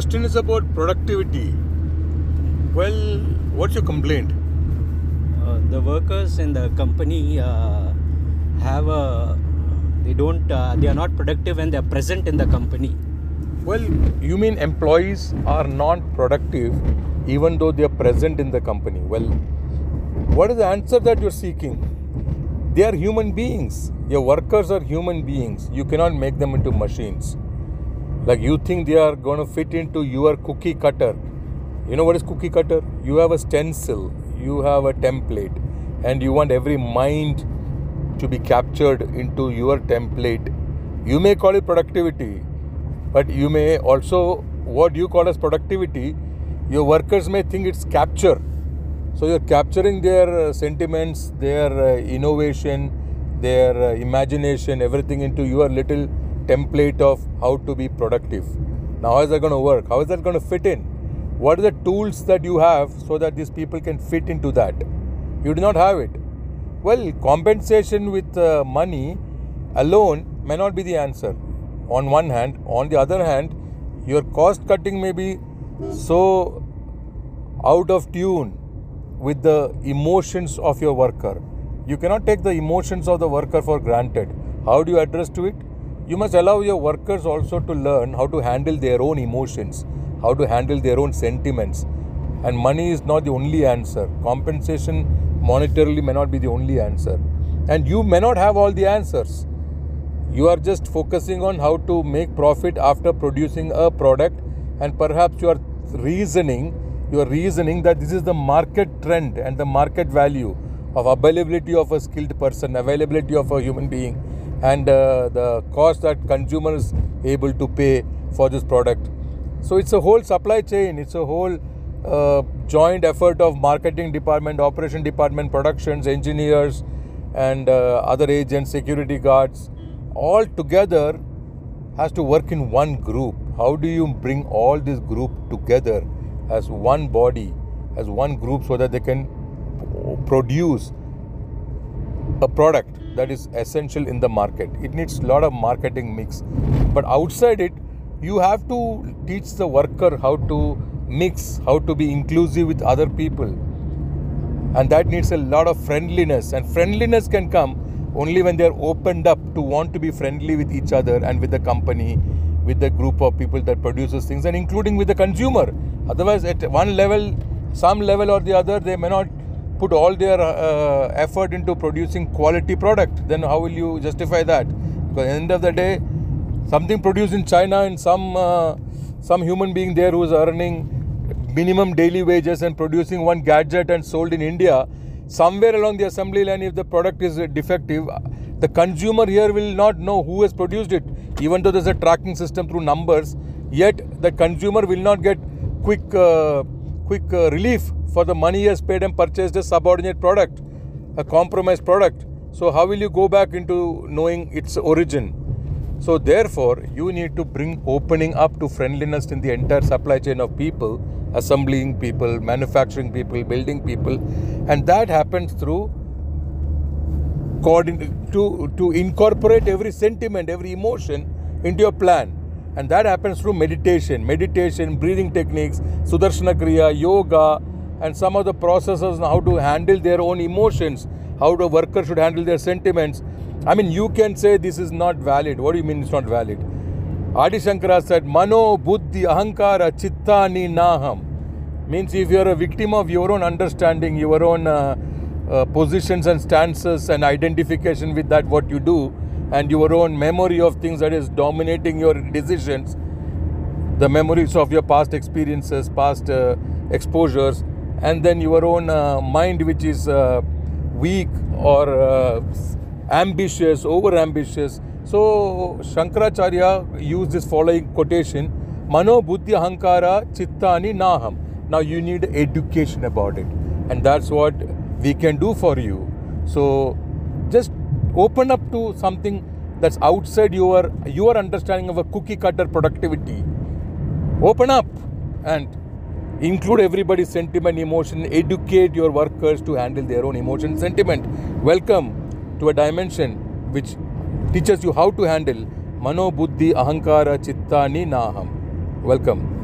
question is about productivity. Well, what's your complaint? Uh, the workers in the company uh, have a they don't uh, they are not productive when they are present in the company Well, you mean employees are not productive even though they are present in the company. Well, what is the answer that you're seeking? They are human beings. Your workers are human beings. You cannot make them into machines. Like you think they are going to fit into your cookie cutter. You know what is cookie cutter? You have a stencil, you have a template, and you want every mind to be captured into your template. You may call it productivity, but you may also, what you call as productivity, your workers may think it's capture. So you're capturing their uh, sentiments, their uh, innovation, their uh, imagination, everything into your little template of how to be productive. Now, how is that going to work? How is that going to fit in? What are the tools that you have so that these people can fit into that? You do not have it. Well, compensation with uh, money alone may not be the answer. On one hand, on the other hand, your cost cutting may be so out of tune with the emotions of your worker. You cannot take the emotions of the worker for granted. How do you address to it? You must allow your workers also to learn how to handle their own emotions, how to handle their own sentiments. And money is not the only answer. Compensation monetarily may not be the only answer. And you may not have all the answers. You are just focusing on how to make profit after producing a product, and perhaps you are reasoning, you are reasoning that this is the market trend and the market value of availability of a skilled person, availability of a human being, and uh, the cost that consumer is able to pay for this product. So it's a whole supply chain. It's a whole uh, joint effort of marketing department, operation department, productions, engineers, and uh, other agents, security guards, all together has to work in one group. How do you bring all this group together as one body, as one group, so that they can produce a product that is essential in the market? It needs a lot of marketing mix, but outside it, you have to teach the worker how to mix, how to be inclusive with other people, and that needs a lot of friendliness. And friendliness can come only when they are opened up to want to be friendly with each other and with the company with the group of people that produces things and including with the consumer otherwise at one level some level or the other they may not put all their uh, effort into producing quality product then how will you justify that? Because at the end of the day something produced in china and some uh, some human being there who is earning minimum daily wages and producing one gadget and sold in india somewhere along the assembly line if the product is defective the consumer here will not know who has produced it. Even though there's a tracking system through numbers yet the consumer will not get quick uh, quick uh, relief for the money he has paid and purchased a subordinate product a compromised product so how will you go back into knowing its origin so therefore you need to bring opening up to friendliness in the entire supply chain of people assembling people manufacturing people building people and that happens through to, to incorporate every sentiment, every emotion into your plan. And that happens through meditation, meditation, breathing techniques, Sudarshana Kriya, yoga, and some of the processes on how to handle their own emotions, how the worker should handle their sentiments. I mean, you can say this is not valid. What do you mean it's not valid? Adi Shankara said, Mano buddhi ahankara chittani naham. Means if you are a victim of your own understanding, your own uh, uh, positions and stances and identification with that what you do and your own memory of things that is dominating your decisions the memories of your past experiences past uh, exposures and then your own uh, mind which is uh, weak or uh, ambitious over ambitious so shankaracharya used this following quotation mano buddhi ahankara chittani naham now you need education about it and that's what we can do for you. So just open up to something that's outside your your understanding of a cookie cutter productivity. Open up and include everybody's sentiment, emotion, educate your workers to handle their own emotion, sentiment. Welcome to a dimension which teaches you how to handle mano buddhi ahankara chittani naham. Welcome.